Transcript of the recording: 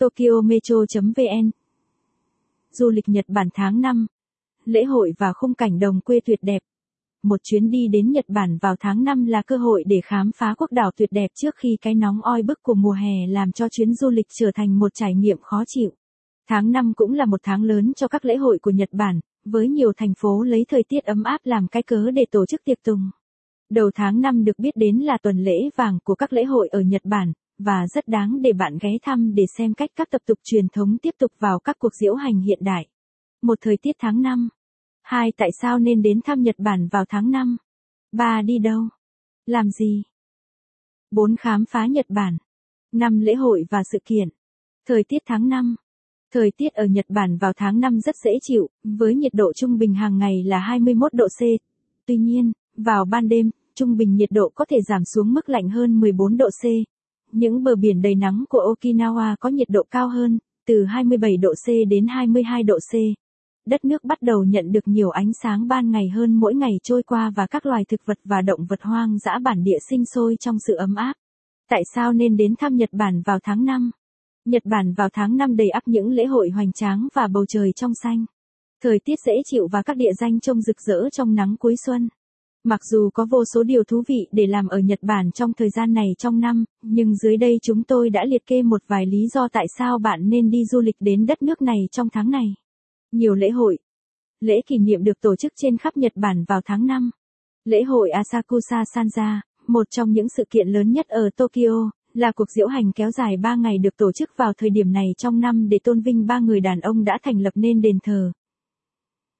Tokyo Metro.vn Du lịch Nhật Bản tháng 5 Lễ hội và khung cảnh đồng quê tuyệt đẹp Một chuyến đi đến Nhật Bản vào tháng 5 là cơ hội để khám phá quốc đảo tuyệt đẹp trước khi cái nóng oi bức của mùa hè làm cho chuyến du lịch trở thành một trải nghiệm khó chịu. Tháng 5 cũng là một tháng lớn cho các lễ hội của Nhật Bản, với nhiều thành phố lấy thời tiết ấm áp làm cái cớ để tổ chức tiệc tùng. Đầu tháng 5 được biết đến là tuần lễ vàng của các lễ hội ở Nhật Bản, và rất đáng để bạn ghé thăm để xem cách các tập tục truyền thống tiếp tục vào các cuộc diễu hành hiện đại. Một thời tiết tháng 5. 2. Tại sao nên đến thăm Nhật Bản vào tháng 5? 3. Đi đâu? Làm gì? 4. Khám phá Nhật Bản. 5. Lễ hội và sự kiện. Thời tiết tháng 5. Thời tiết ở Nhật Bản vào tháng 5 rất dễ chịu, với nhiệt độ trung bình hàng ngày là 21 độ C. Tuy nhiên, vào ban đêm, trung bình nhiệt độ có thể giảm xuống mức lạnh hơn 14 độ C. Những bờ biển đầy nắng của Okinawa có nhiệt độ cao hơn, từ 27 độ C đến 22 độ C. Đất nước bắt đầu nhận được nhiều ánh sáng ban ngày hơn mỗi ngày trôi qua và các loài thực vật và động vật hoang dã bản địa sinh sôi trong sự ấm áp. Tại sao nên đến thăm Nhật Bản vào tháng 5? Nhật Bản vào tháng 5 đầy ắp những lễ hội hoành tráng và bầu trời trong xanh. Thời tiết dễ chịu và các địa danh trông rực rỡ trong nắng cuối xuân. Mặc dù có vô số điều thú vị để làm ở Nhật Bản trong thời gian này trong năm, nhưng dưới đây chúng tôi đã liệt kê một vài lý do tại sao bạn nên đi du lịch đến đất nước này trong tháng này. Nhiều lễ hội. Lễ kỷ niệm được tổ chức trên khắp Nhật Bản vào tháng 5. Lễ hội Asakusa Sanja, một trong những sự kiện lớn nhất ở Tokyo, là cuộc diễu hành kéo dài 3 ngày được tổ chức vào thời điểm này trong năm để tôn vinh ba người đàn ông đã thành lập nên đền thờ.